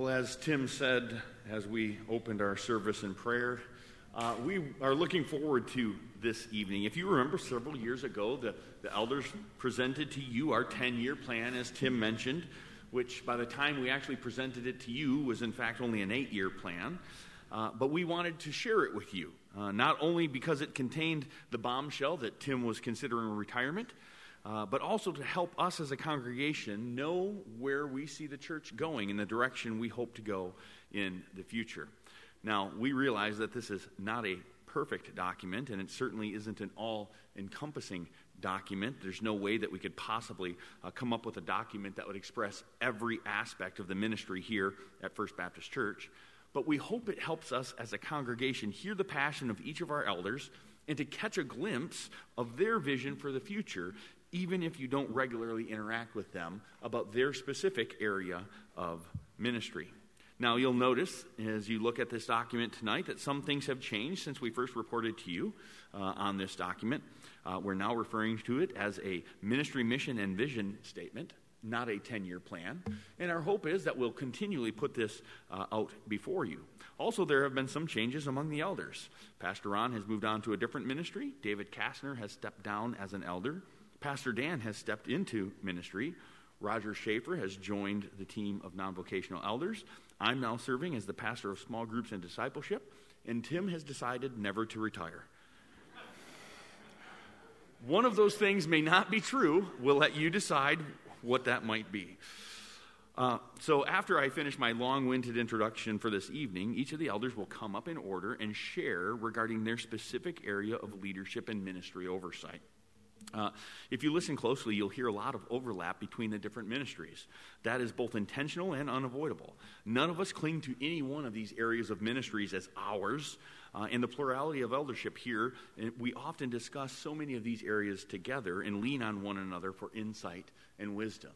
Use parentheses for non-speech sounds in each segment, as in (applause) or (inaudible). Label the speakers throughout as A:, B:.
A: Well, as Tim said as we opened our service in prayer, uh, we are looking forward to this evening. If you remember several years ago, the, the elders presented to you our 10 year plan, as Tim mentioned, which by the time we actually presented it to you was in fact only an eight year plan. Uh, but we wanted to share it with you, uh, not only because it contained the bombshell that Tim was considering retirement, uh, but also to help us as a congregation know where we see the church going in the direction we hope to go in the future. Now, we realize that this is not a perfect document, and it certainly isn't an all encompassing document. There's no way that we could possibly uh, come up with a document that would express every aspect of the ministry here at First Baptist Church. But we hope it helps us as a congregation hear the passion of each of our elders and to catch a glimpse of their vision for the future even if you don't regularly interact with them about their specific area of ministry. Now, you'll notice as you look at this document tonight that some things have changed since we first reported to you uh, on this document. Uh, we're now referring to it as a ministry mission and vision statement, not a 10 year plan. And our hope is that we'll continually put this uh, out before you. Also, there have been some changes among the elders. Pastor Ron has moved on to a different ministry, David Kastner has stepped down as an elder. Pastor Dan has stepped into ministry. Roger Schaefer has joined the team of non vocational elders. I'm now serving as the pastor of small groups and discipleship, and Tim has decided never to retire. One of those things may not be true. We'll let you decide what that might be. Uh, so, after I finish my long winded introduction for this evening, each of the elders will come up in order and share regarding their specific area of leadership and ministry oversight. Uh, if you listen closely, you'll hear a lot of overlap between the different ministries. That is both intentional and unavoidable. None of us cling to any one of these areas of ministries as ours. Uh, in the plurality of eldership here, we often discuss so many of these areas together and lean on one another for insight and wisdom.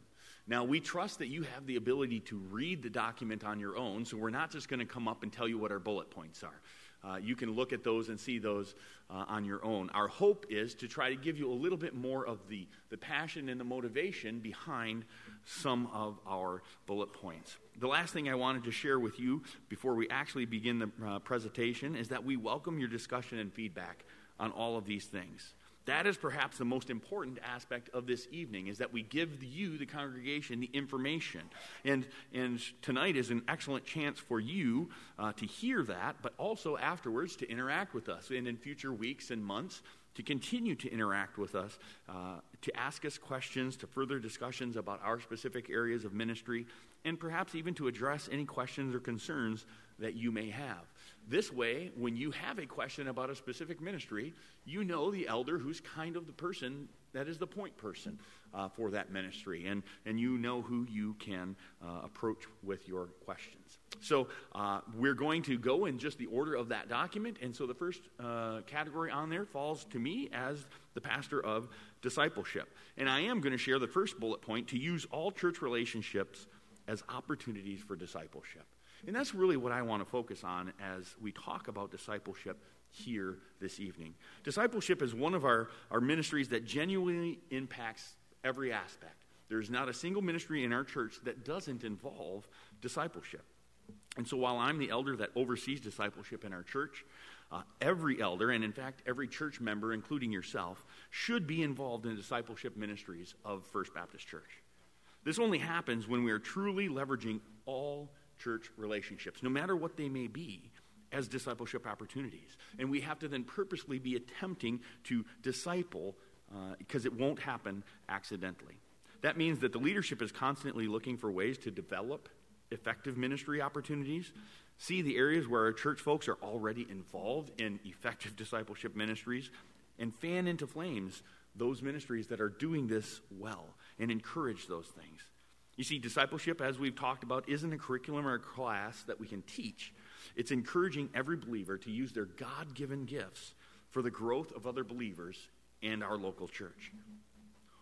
A: Now, we trust that you have the ability to read the document on your own, so we're not just going to come up and tell you what our bullet points are. Uh, you can look at those and see those uh, on your own. Our hope is to try to give you a little bit more of the, the passion and the motivation behind some of our bullet points. The last thing I wanted to share with you before we actually begin the uh, presentation is that we welcome your discussion and feedback on all of these things. That is perhaps the most important aspect of this evening is that we give you, the congregation, the information. And, and tonight is an excellent chance for you uh, to hear that, but also afterwards to interact with us. And in future weeks and months, to continue to interact with us, uh, to ask us questions, to further discussions about our specific areas of ministry, and perhaps even to address any questions or concerns that you may have. This way, when you have a question about a specific ministry, you know the elder who's kind of the person that is the point person uh, for that ministry, and, and you know who you can uh, approach with your questions. So, uh, we're going to go in just the order of that document, and so the first uh, category on there falls to me as the pastor of discipleship. And I am going to share the first bullet point to use all church relationships as opportunities for discipleship. And that's really what I want to focus on as we talk about discipleship here this evening. Discipleship is one of our, our ministries that genuinely impacts every aspect. There's not a single ministry in our church that doesn't involve discipleship. And so while I'm the elder that oversees discipleship in our church, uh, every elder, and in fact, every church member, including yourself, should be involved in discipleship ministries of First Baptist Church. This only happens when we are truly leveraging all church relationships, no matter what they may be, as discipleship opportunities. And we have to then purposely be attempting to disciple because uh, it won't happen accidentally. That means that the leadership is constantly looking for ways to develop effective ministry opportunities, see the areas where our church folks are already involved in effective discipleship ministries, and fan into flames those ministries that are doing this well and encourage those things. You see, discipleship, as we've talked about, isn't a curriculum or a class that we can teach. It's encouraging every believer to use their God given gifts for the growth of other believers and our local church.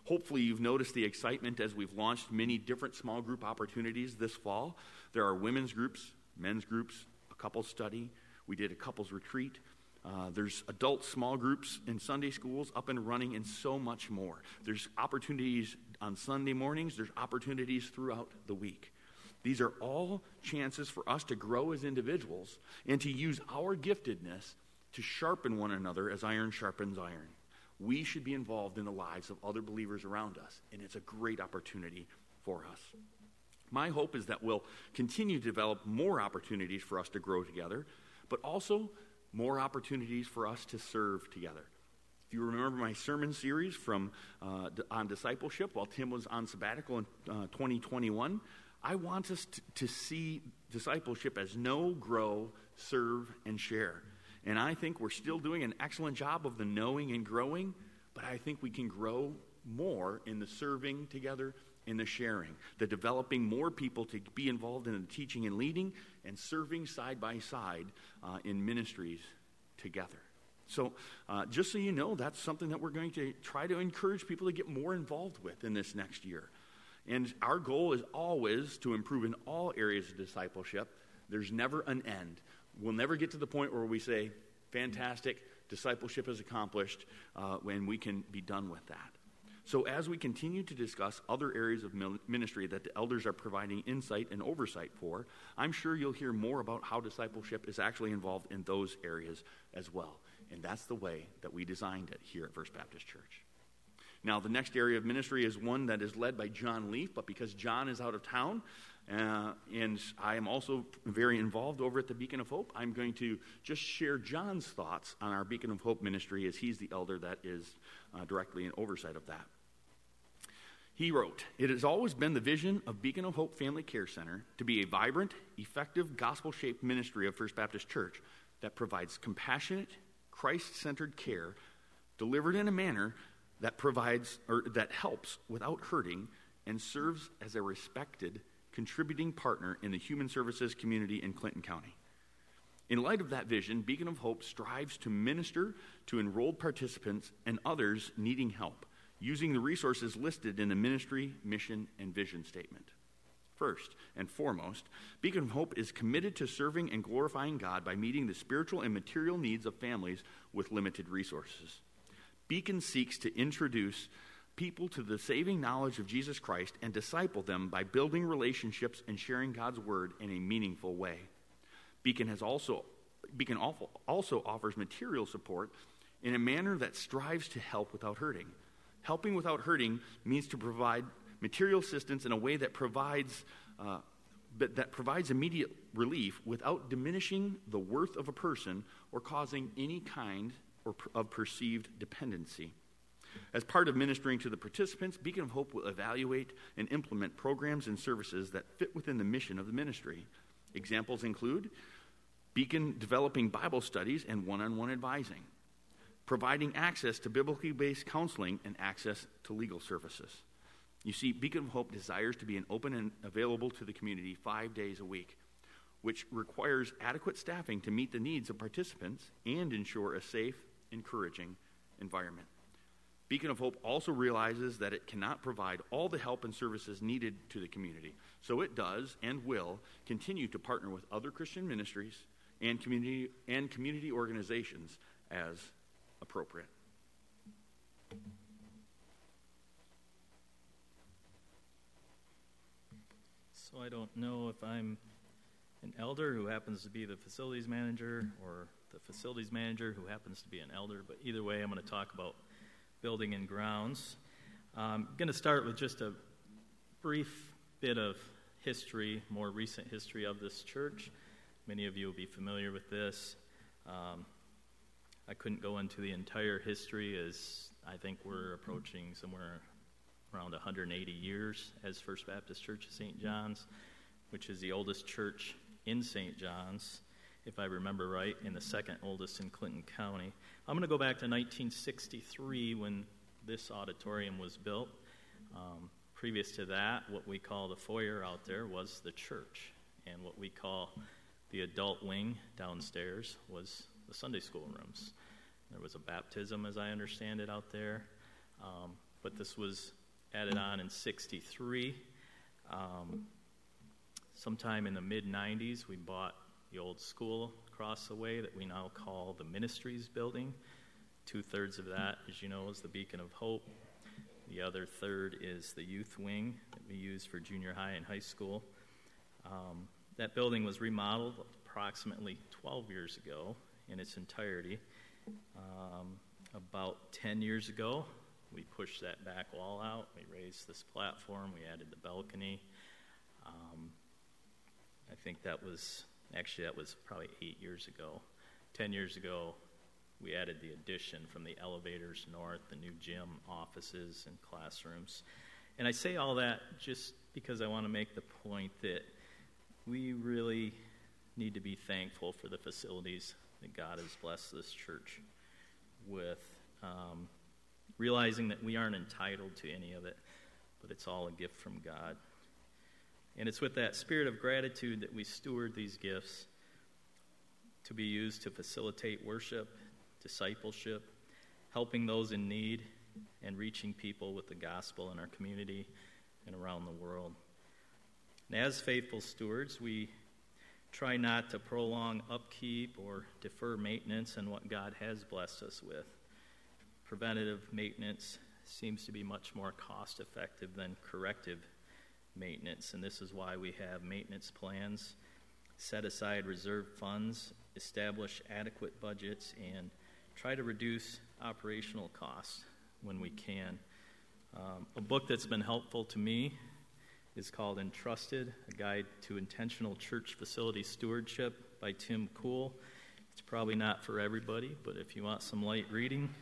A: Hopefully, you've noticed the excitement as we've launched many different small group opportunities this fall. There are women's groups, men's groups, a couples study. We did a couples retreat. Uh, there's adult small groups in Sunday schools up and running, and so much more. There's opportunities on Sunday mornings, there's opportunities throughout the week. These are all chances for us to grow as individuals and to use our giftedness to sharpen one another as iron sharpens iron. We should be involved in the lives of other believers around us, and it's a great opportunity for us. My hope is that we'll continue to develop more opportunities for us to grow together, but also more opportunities for us to serve together. If you remember my sermon series from uh, on discipleship while Tim was on sabbatical in uh, 2021, I want us to, to see discipleship as know, grow, serve, and share. And I think we're still doing an excellent job of the knowing and growing, but I think we can grow more in the serving together, in the sharing, the developing more people to be involved in the teaching and leading, and serving side by side uh, in ministries together. So, uh, just so you know, that's something that we're going to try to encourage people to get more involved with in this next year. And our goal is always to improve in all areas of discipleship. There's never an end. We'll never get to the point where we say, fantastic, discipleship is accomplished, uh, when we can be done with that. So, as we continue to discuss other areas of ministry that the elders are providing insight and oversight for, I'm sure you'll hear more about how discipleship is actually involved in those areas as well. And that's the way that we designed it here at First Baptist Church. Now, the next area of ministry is one that is led by John Leaf, but because John is out of town, uh, and I am also very involved over at the Beacon of Hope, I'm going to just share John's thoughts on our Beacon of Hope ministry as he's the elder that is uh, directly in oversight of that. He wrote, It has always been the vision of Beacon of Hope Family Care Center to be a vibrant, effective, gospel shaped ministry of First Baptist Church that provides compassionate, Christ centered care delivered in a manner that provides or that helps without hurting and serves as a respected contributing partner in the human services community in Clinton County. In light of that vision, Beacon of Hope strives to minister to enrolled participants and others needing help using the resources listed in the ministry, mission, and vision statement. First and foremost, Beacon of Hope is committed to serving and glorifying God by meeting the spiritual and material needs of families with limited resources. Beacon seeks to introduce people to the saving knowledge of Jesus Christ and disciple them by building relationships and sharing God's word in a meaningful way. Beacon has also Beacon also offers material support in a manner that strives to help without hurting. Helping without hurting means to provide material assistance in a way that provides, uh, that provides immediate relief without diminishing the worth of a person or causing any kind or of perceived dependency. As part of ministering to the participants, Beacon of Hope will evaluate and implement programs and services that fit within the mission of the ministry. Examples include Beacon developing Bible studies and one on one advising, providing access to biblically based counseling and access to legal services. You see, Beacon of Hope desires to be an open and available to the community five days a week, which requires adequate staffing to meet the needs of participants and ensure a safe, encouraging environment. Beacon of Hope also realizes that it cannot provide all the help and services needed to the community. So it does and will continue to partner with other Christian ministries and community, and community organizations as appropriate.
B: So I don't know if I'm an elder who happens to be the facilities manager or the facilities manager who happens to be an elder, but either way, I'm going to talk about building and grounds. I'm going to start with just a brief bit of history, more recent history of this church. Many of you will be familiar with this. Um, I couldn't go into the entire history as I think we're approaching somewhere around 180 years as First Baptist Church of St. John's, which is the oldest church in St. John's, if I remember right, and the second oldest in Clinton County. I'm going to go back to 1963 when this auditorium was built. Um, previous to that, what we call the foyer out there was the church, and what we call the adult wing downstairs was the Sunday school rooms. There was a baptism, as I understand it, out there. Um, but this was added on in 63. Um, sometime in the mid 90s, we bought the old school across the way that we now call the Ministries Building. Two thirds of that, as you know, is the Beacon of Hope. The other third is the youth wing that we use for junior high and high school. Um, that building was remodeled approximately 12 years ago in its entirety. Um, about 10 years ago, we pushed that back wall out. We raised this platform. We added the balcony. Um, I think that was actually that was probably eight years ago. Ten years ago, we added the addition from the elevators north, the new gym, offices, and classrooms. And I say all that just because I want to make the point that we really need to be thankful for the facilities that God has blessed this church with. Um, realizing that we aren't entitled to any of it, but it's all a gift from God. And it's with that spirit of gratitude that we steward these gifts to be used to facilitate worship, discipleship, helping those in need, and reaching people with the gospel in our community and around the world. And as faithful stewards, we try not to prolong upkeep or defer maintenance on what God has blessed us with. Preventative maintenance seems to be much more cost effective than corrective maintenance, and this is why we have maintenance plans, set aside reserve funds, establish adequate budgets, and try to reduce operational costs when we can. Um, a book that's been helpful to me is called Entrusted A Guide to Intentional Church Facility Stewardship by Tim Cool. It's probably not for everybody, but if you want some light reading,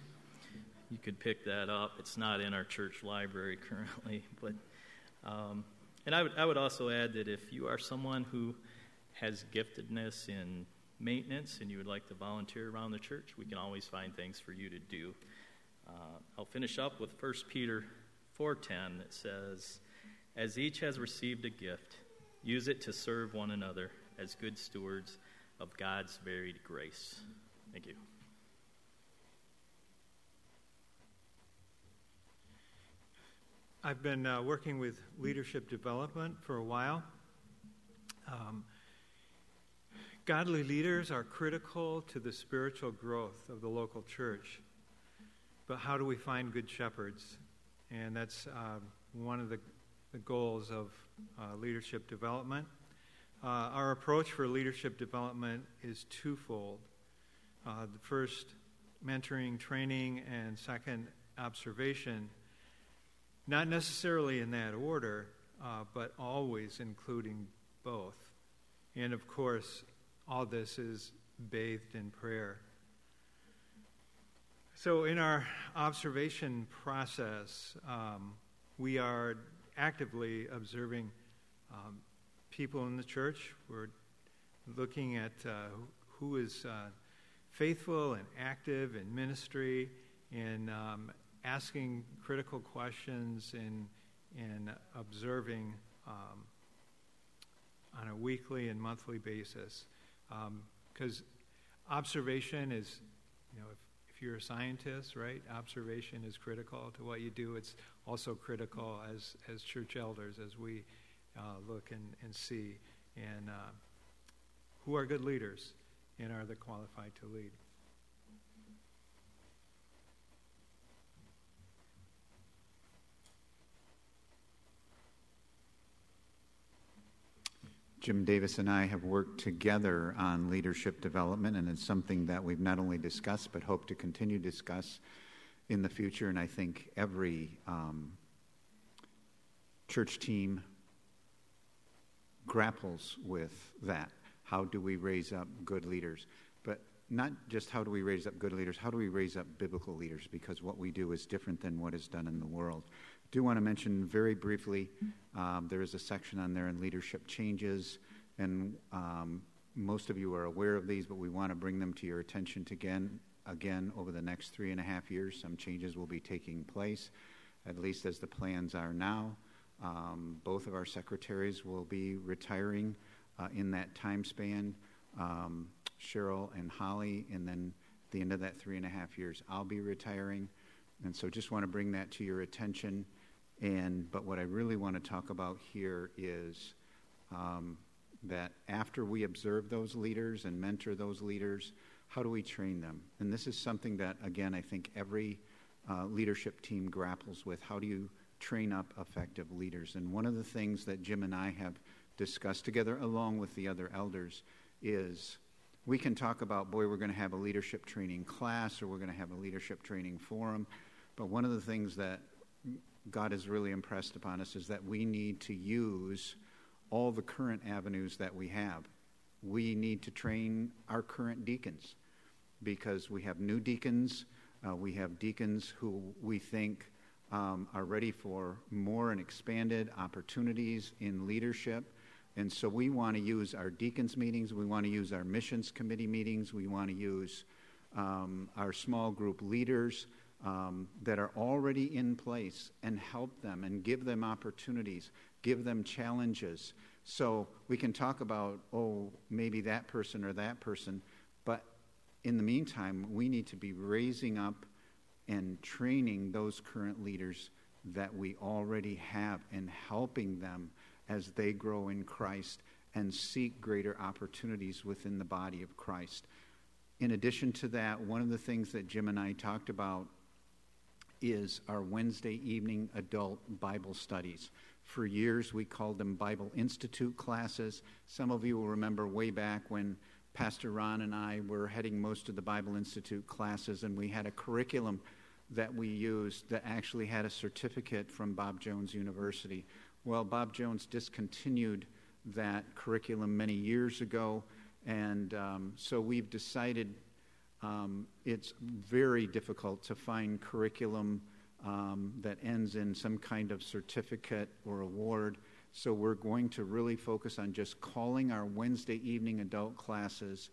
B: you could pick that up. It's not in our church library (laughs) currently, but um, and I would, I would also add that if you are someone who has giftedness in maintenance and you would like to volunteer around the church, we can always find things for you to do. Uh, I'll finish up with 1 Peter 4:10 that says, "As each has received a gift, use it to serve one another as good stewards of God's varied grace." Thank you.
C: I've been uh, working with leadership development for a while. Um, godly leaders are critical to the spiritual growth of the local church. But how do we find good shepherds? And that's uh, one of the, the goals of uh, leadership development. Uh, our approach for leadership development is twofold. Uh, the first, mentoring, training, and second, observation not necessarily in that order, uh, but always including both. And of course, all this is bathed in prayer. So, in our observation process, um, we are actively observing um, people in the church. We're looking at uh, who is uh, faithful and active in ministry and um, asking critical questions and, and observing um, on a weekly and monthly basis. Because um, observation is, you know, if, if you're a scientist, right, observation is critical to what you do. It's also critical as, as church elders as we uh, look and, and see and uh, who are good leaders and are they qualified to lead.
D: Jim Davis and I have worked together on leadership development, and it's something that we've not only discussed but hope to continue to discuss in the future. And I think every um, church team grapples with that. How do we raise up good leaders? But not just how do we raise up good leaders, how do we raise up biblical leaders? Because what we do is different than what is done in the world I do want to mention very briefly um, there is a section on there in leadership changes, and um, most of you are aware of these, but we want to bring them to your attention again. Again, over the next three and a half years, some changes will be taking place, at least as the plans are now. Um, both of our secretaries will be retiring uh, in that time span. Um, Cheryl and Holly, and then at the end of that three and a half years, I'll be retiring. And so just want to bring that to your attention. And but what I really want to talk about here is um, that after we observe those leaders and mentor those leaders, how do we train them? And this is something that again I think every uh, leadership team grapples with. How do you train up effective leaders? And one of the things that Jim and I have discussed together along with the other elders is we can talk about, boy, we're going to have a leadership training class or we're going to have a leadership training forum. But one of the things that God has really impressed upon us is that we need to use all the current avenues that we have. We need to train our current deacons because we have new deacons. Uh, we have deacons who we think um, are ready for more and expanded opportunities in leadership. And so we want to use our deacons meetings, we want to use our missions committee meetings, we want to use um, our small group leaders um, that are already in place and help them and give them opportunities, give them challenges. So we can talk about, oh, maybe that person or that person, in the meantime, we need to be raising up and training those current leaders that we already have and helping them as they grow in Christ and seek greater opportunities within the body of Christ. In addition to that, one of the things that Jim and I talked about is our Wednesday evening adult Bible studies. For years, we called them Bible Institute classes. Some of you will remember way back when Pastor Ron and I were heading most of the Bible Institute classes, and we had a curriculum that we used that actually had a certificate from Bob Jones University. Well, Bob Jones discontinued that curriculum many years ago, and um, so we've decided um, it's very difficult to find curriculum um, that ends in some kind of certificate or award. So we're going to really focus on just calling our Wednesday evening adult classes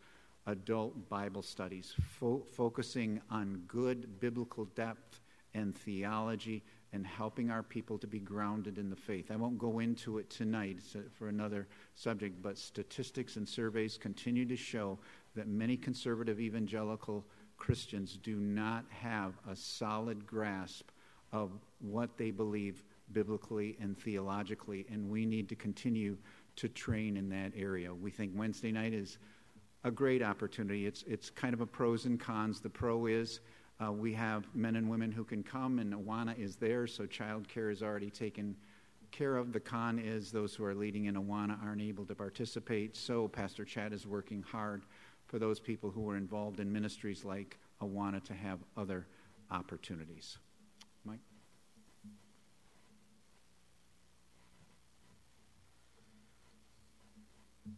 D: adult Bible studies, fo- focusing on good biblical depth and theology and helping our people to be grounded in the faith. I won't go into it tonight for another subject, but statistics and surveys continue to show that many conservative evangelical Christians do not have a solid grasp of what they believe biblically and theologically, and we need to continue to train in that area. We think Wednesday night is a great opportunity. It's, it's kind of a pros and cons. The pro is uh, we have men and women who can come, and Awana is there, so child care is already taken care of. The con is those who are leading in Awana aren't able to participate, so Pastor Chad is working hard for those people who are involved in ministries like Awana to have other opportunities. Mike?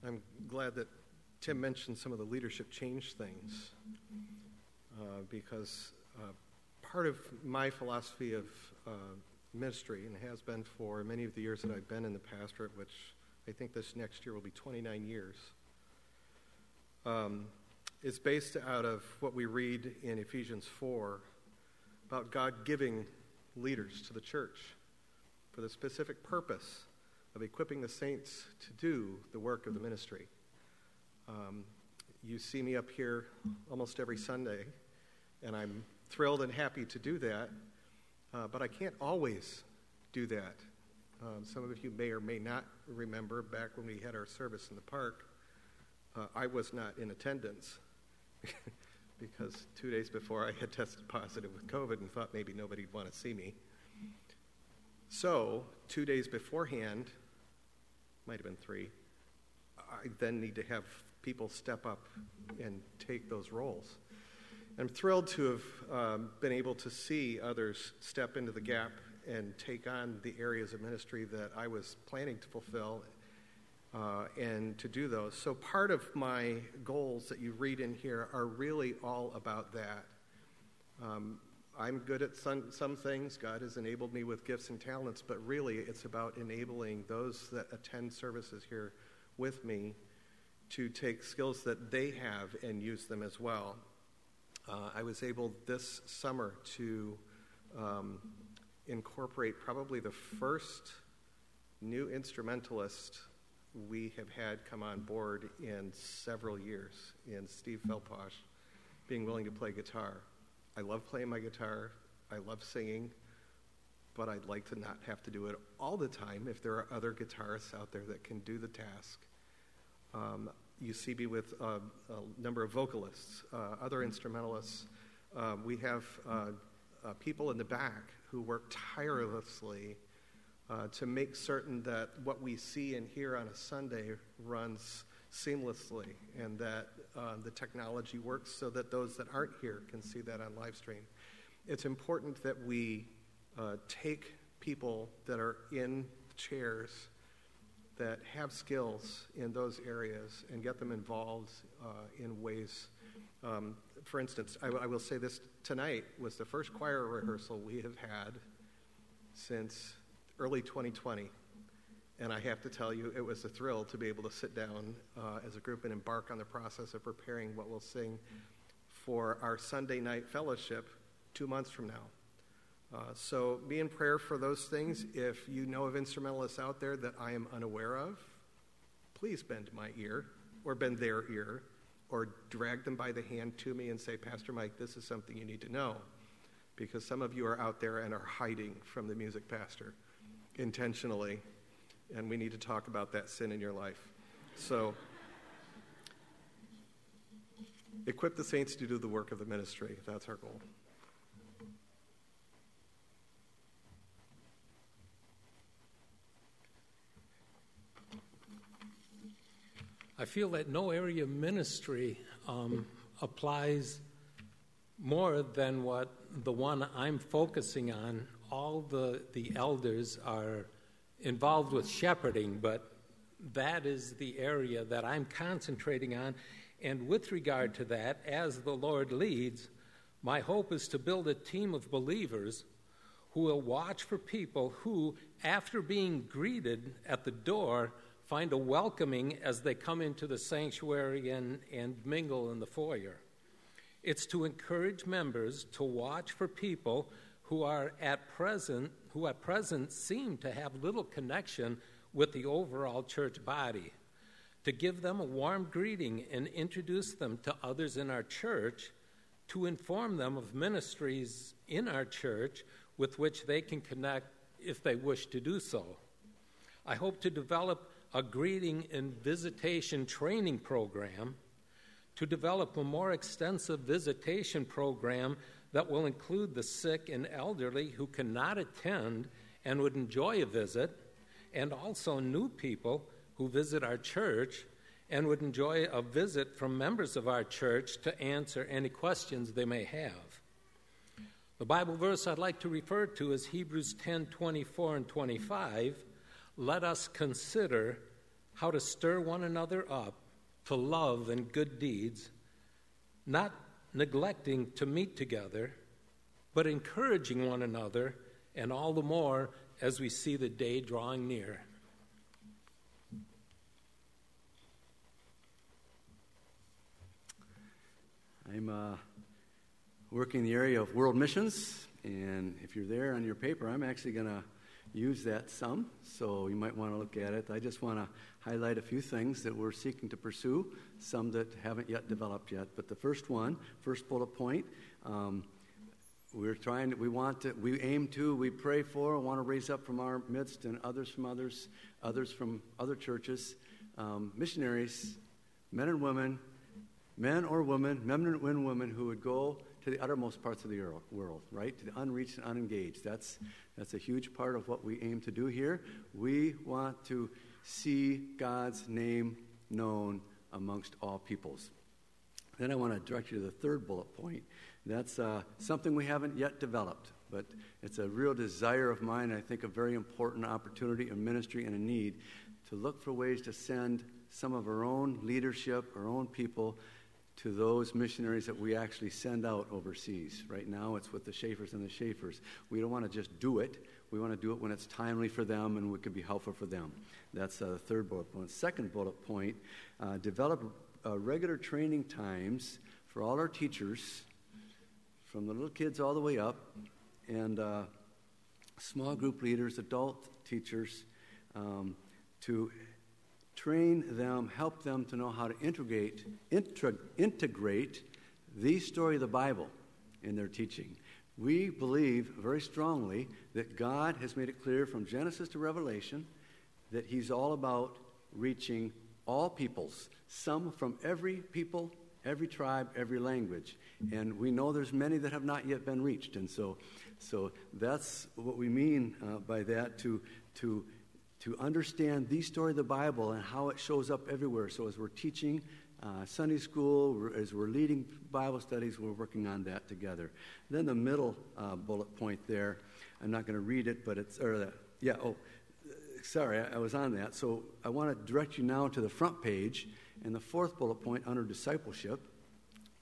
E: I'm glad that Tim mentioned some of the leadership change things uh, because uh, part of my philosophy of uh, ministry, and has been for many of the years that I've been in the pastorate, which I think this next year will be 29 years, um, is based out of what we read in Ephesians 4 about God giving leaders to the church for the specific purpose of equipping the saints to do the work of the ministry. Um, you see me up here almost every Sunday, and I'm thrilled and happy to do that, uh, but I can't always do that. Um, some of you may or may not remember back when we had our service in the park, uh, I was not in attendance (laughs) because two days before I had tested positive with COVID and thought maybe nobody'd want to see me. So, two days beforehand, might have been three, I then need to have people step up and take those roles. I'm thrilled to have um, been able to see others step into the gap and take on the areas of ministry that I was planning to fulfill uh, and to do those. So, part of my goals that you read in here are really all about that. Um, I'm good at some, some things. God has enabled me with gifts and talents, but really it's about enabling those that attend services here with me to take skills that they have and use them as well. Uh, I was able this summer to um, incorporate probably the first new instrumentalist we have had come on board in several years in Steve Felposh being willing to play guitar. I love playing my guitar, I love singing, but I'd like to not have to do it all the time if there are other guitarists out there that can do the task. Um, you see me with uh, a number of vocalists, uh, other instrumentalists. Um, we have uh, uh, people in the back who work tirelessly uh, to make certain that what we see and hear on a Sunday runs seamlessly and that uh, the technology works so that those that aren't here can see that on live stream. It's important that we uh, take people that are in chairs that have skills in those areas and get them involved uh, in ways. Um, for instance, I, I will say this tonight was the first choir rehearsal we have had since early 2020. And I have to tell you, it was a thrill to be able to sit down uh, as a group and embark on the process of preparing what we'll sing for our Sunday night fellowship two months from now. Uh, so be in prayer for those things. If you know of instrumentalists out there that I am unaware of, please bend my ear or bend their ear or drag them by the hand to me and say, Pastor Mike, this is something you need to know. Because some of you are out there and are hiding from the music pastor intentionally and we need to talk about that sin in your life. So, equip the saints to do the work of the ministry. That's our goal.
F: I feel that no area of ministry um, applies more than what the one I'm focusing on. All the, the elders are involved with shepherding, but that is the area that I'm concentrating on. And with regard to that, as the Lord leads, my hope is to build a team of believers who will watch for people who, after being greeted at the door, find a welcoming as they come into the sanctuary and, and mingle in the foyer. It's to encourage members to watch for people who are at present who at present seem to have little connection with the overall church body, to give them a warm greeting and introduce them to others in our church, to inform them of ministries in our church with which they can connect if they wish to do so. I hope to develop a greeting and visitation training program, to develop a more extensive visitation program that will include the sick and elderly who cannot attend and would enjoy a visit, and also new people who visit our church and would enjoy a visit from members of our church to answer any questions they may have. The Bible verse I'd like to refer to is Hebrews 10 24 and 25. Let us consider how to stir one another up to love and good deeds, not neglecting to meet together, but encouraging one another, and all the more as we see the day drawing near.
G: I'm uh, working in the area of world missions, and if you're there on your paper, I'm actually going to use that some, so you might want to look at it. I just want to highlight a few things that we're seeking to pursue, some that haven't yet developed yet. But the first one, first bullet point, um, we're trying we want to, we aim to, we pray for, want to raise up from our midst and others from others, others from other churches, um, missionaries, men and women, men or women, men and women who would go to the uttermost parts of the world, right? To the unreached and unengaged. That's, that's a huge part of what we aim to do here. We want to see God's name known amongst all peoples. Then I want to direct you to the third bullet point. That's uh, something we haven't yet developed, but it's a real desire of mine, I think a very important opportunity, a ministry, and a need to look for ways to send some of our own leadership, our own people, to those missionaries that we actually send out overseas. Right now, it's with the Schaefers and the Schaefers. We don't want to just do it. We want to do it when it's timely for them and we can be helpful for them. That's uh, the third bullet point. Second bullet point uh, develop uh, regular training times for all our teachers, from the little kids all the way up, and uh, small group leaders, adult teachers, um, to train them, help them to know how to integrate, intra- integrate the story of the Bible in their teaching. We believe very strongly that God has made it clear from Genesis to Revelation that He's all about reaching all peoples, some from every people every tribe, every language. And we know there's many that have not yet been reached. And so, so that's what we mean uh, by that to, to, to understand the story of the Bible and how it shows up everywhere. So as we're teaching uh, Sunday school, as we're leading Bible studies, we're working on that together. Then the middle uh, bullet point there, I'm not going to read it, but it's, or the, yeah, oh, sorry, I, I was on that. So I want to direct you now to the front page. And the fourth bullet point under discipleship,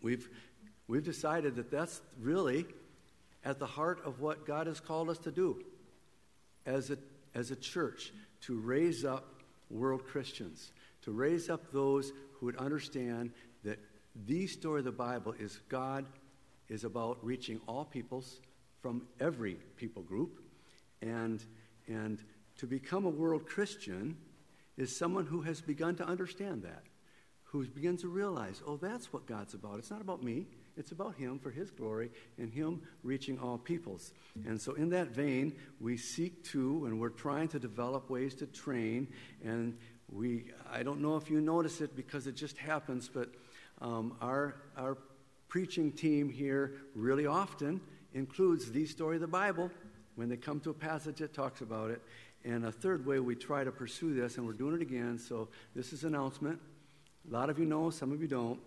G: we've, we've decided that that's really at the heart of what God has called us to do as a, as a church to raise up world Christians, to raise up those who would understand that the story of the Bible is God is about reaching all peoples from every people group. And, and to become a world Christian is someone who has begun to understand that, who begins to realize, oh, that's what God's about. It's not about me. It's about Him for His glory and Him reaching all peoples. And so, in that vein, we seek to, and we're trying to develop ways to train. And we, I don't know if you notice it because it just happens, but um, our, our preaching team here really often includes the story of the Bible when they come to a passage that talks about it. And a third way we try to pursue this, and we're doing it again. So, this is an announcement. A lot of you know, some of you don't.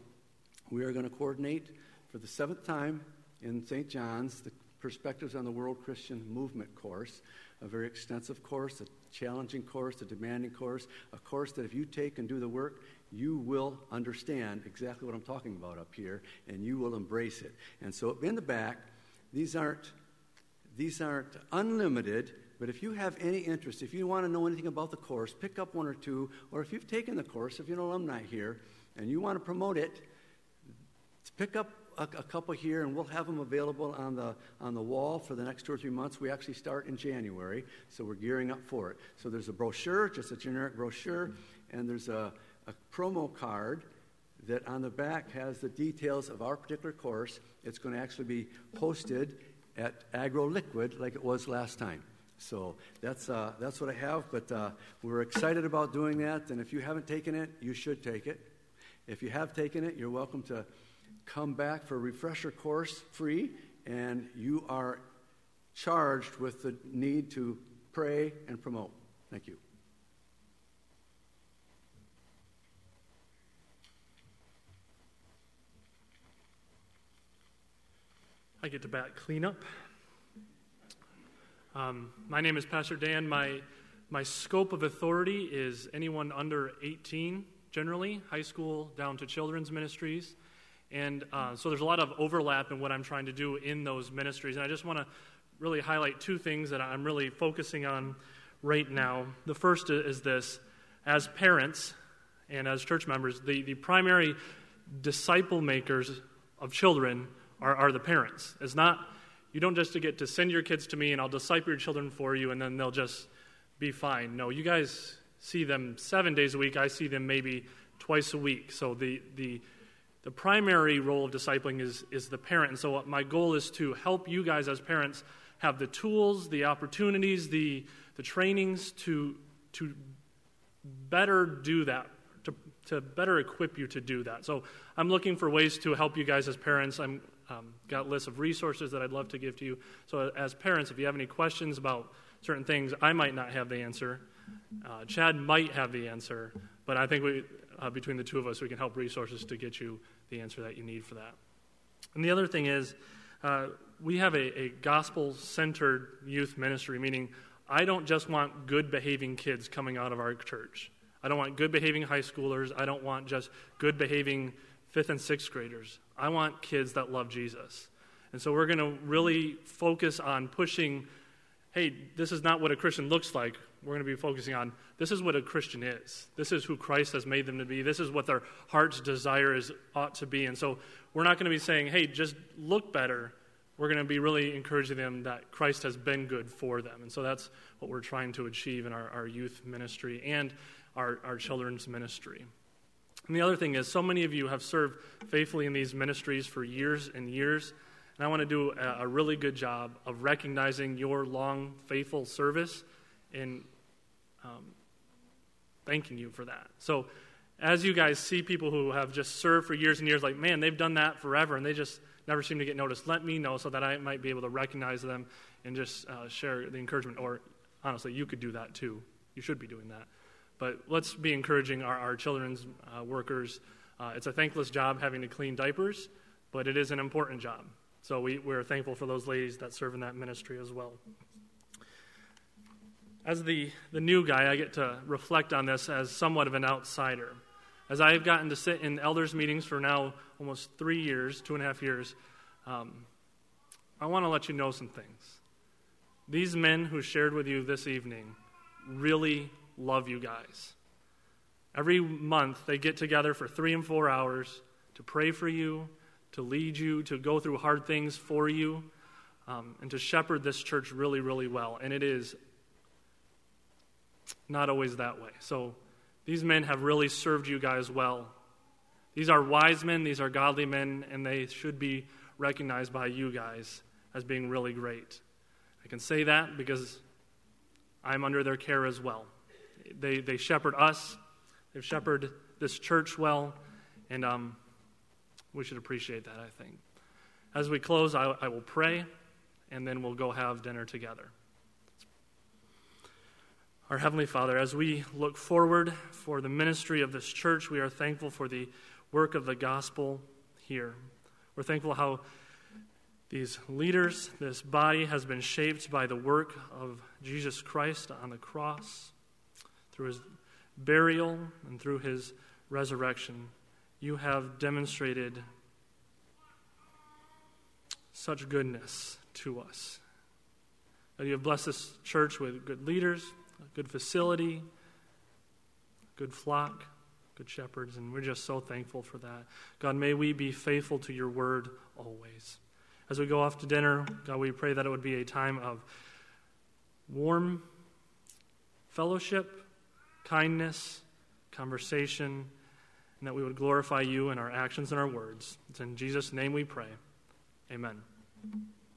G: We are going to coordinate for the seventh time in St. John's the Perspectives on the World Christian Movement course, a very extensive course, a challenging course, a demanding course, a course that if you take and do the work, you will understand exactly what I'm talking about up here, and you will embrace it. And so, in the back, these aren't these aren't unlimited. But if you have any interest, if you want to know anything about the course, pick up one or two. Or if you've taken the course, if you're an alumni here and you want to promote it, pick up a, a, couple here, and we'll have them available on the, on the wall for the next two or three months. We actually start in January, so we're gearing up for it. So there's a brochure, just a generic brochure, and there's a, a promo card that on the back has the details of our particular course. It's going to actually be posted at Agro Liquid like it was last time. So that's, uh, that's what I have, but uh, we're excited about doing that. And if you haven't taken it, you should take it. If you have taken it, you're welcome to come back for a refresher course free, and you are charged with the need to pray and promote. Thank you.
H: I get to bat cleanup. Um, my name is Pastor Dan. My, my scope of authority is anyone under 18, generally, high school down to children's ministries. And uh, so there's a lot of overlap in what I'm trying to do in those ministries. And I just want to really highlight two things that I'm really focusing on right now. The first is this as parents and as church members, the, the primary disciple makers of children are, are the parents. It's not, you don't just get to send your kids to me and I'll disciple your children for you and then they'll just be fine. No, you guys see them seven days a week. I see them maybe twice a week. So the, the the primary role of discipling is, is the parent. And so, my goal is to help you guys as parents have the tools, the opportunities, the, the trainings to, to better do that, to, to better equip you to do that. So, I'm looking for ways to help you guys as parents. I'm um, got lists of resources that I'd love to give to you. So, as parents, if you have any questions about certain things, I might not have the answer. Uh, Chad might have the answer, but I think we, uh, between the two of us, we can help resources to get you the answer that you need for that. And the other thing is, uh, we have a, a gospel centered youth ministry, meaning I don't just want good behaving kids coming out of our church. I don't want good behaving high schoolers. I don't want just good behaving fifth and sixth graders. I want kids that love Jesus. And so we're going to really focus on pushing hey, this is not what a Christian looks like. We're going to be focusing on this is what a Christian is. This is who Christ has made them to be. This is what their heart's desire is ought to be. And so we're not going to be saying, hey, just look better. We're going to be really encouraging them that Christ has been good for them. And so that's what we're trying to achieve in our, our youth ministry and our, our children's ministry. And the other thing is, so many of you have served faithfully in these ministries for years and years. And I want to do a, a really good job of recognizing your long, faithful service and um, thanking you for that. So, as you guys see people who have just served for years and years, like, man, they've done that forever and they just never seem to get noticed, let me know so that I might be able to recognize them and just uh, share the encouragement. Or honestly, you could do that too. You should be doing that. But let's be encouraging our, our children's uh, workers. Uh, it's a thankless job having to clean diapers, but it is an important job. So we, we're thankful for those ladies that serve in that ministry as well. As the, the new guy, I get to reflect on this as somewhat of an outsider. As I have gotten to sit in elders' meetings for now almost three years, two and a half years, um, I want to let you know some things. These men who shared with you this evening really love you guys. Every month, they get together for three and four hours to pray for you, to lead you, to go through hard things for you, um, and to shepherd this church really, really well. And it is not always that way. So these men have really served you guys well. These are wise men, these are godly men, and they should be recognized by you guys as being really great. I can say that because I'm under their care as well. They, they shepherd us, they've shepherded this church well, and um, we should appreciate that, I think. As we close, I, I will pray, and then we'll go have dinner together. Our Heavenly Father, as we look forward for the ministry of this church, we are thankful for the work of the gospel here. We're thankful how these leaders, this body has been shaped by the work of Jesus Christ on the cross, through his burial and through his resurrection. You have demonstrated such goodness to us. That you have blessed this church with good leaders, good facility, good flock, good shepherds, and we're just so thankful for that. God, may we be faithful to your word always. As we go off to dinner, God, we pray that it would be a time of warm fellowship, kindness, conversation, and that we would glorify you in our actions and our words. It's in Jesus' name we pray. Amen.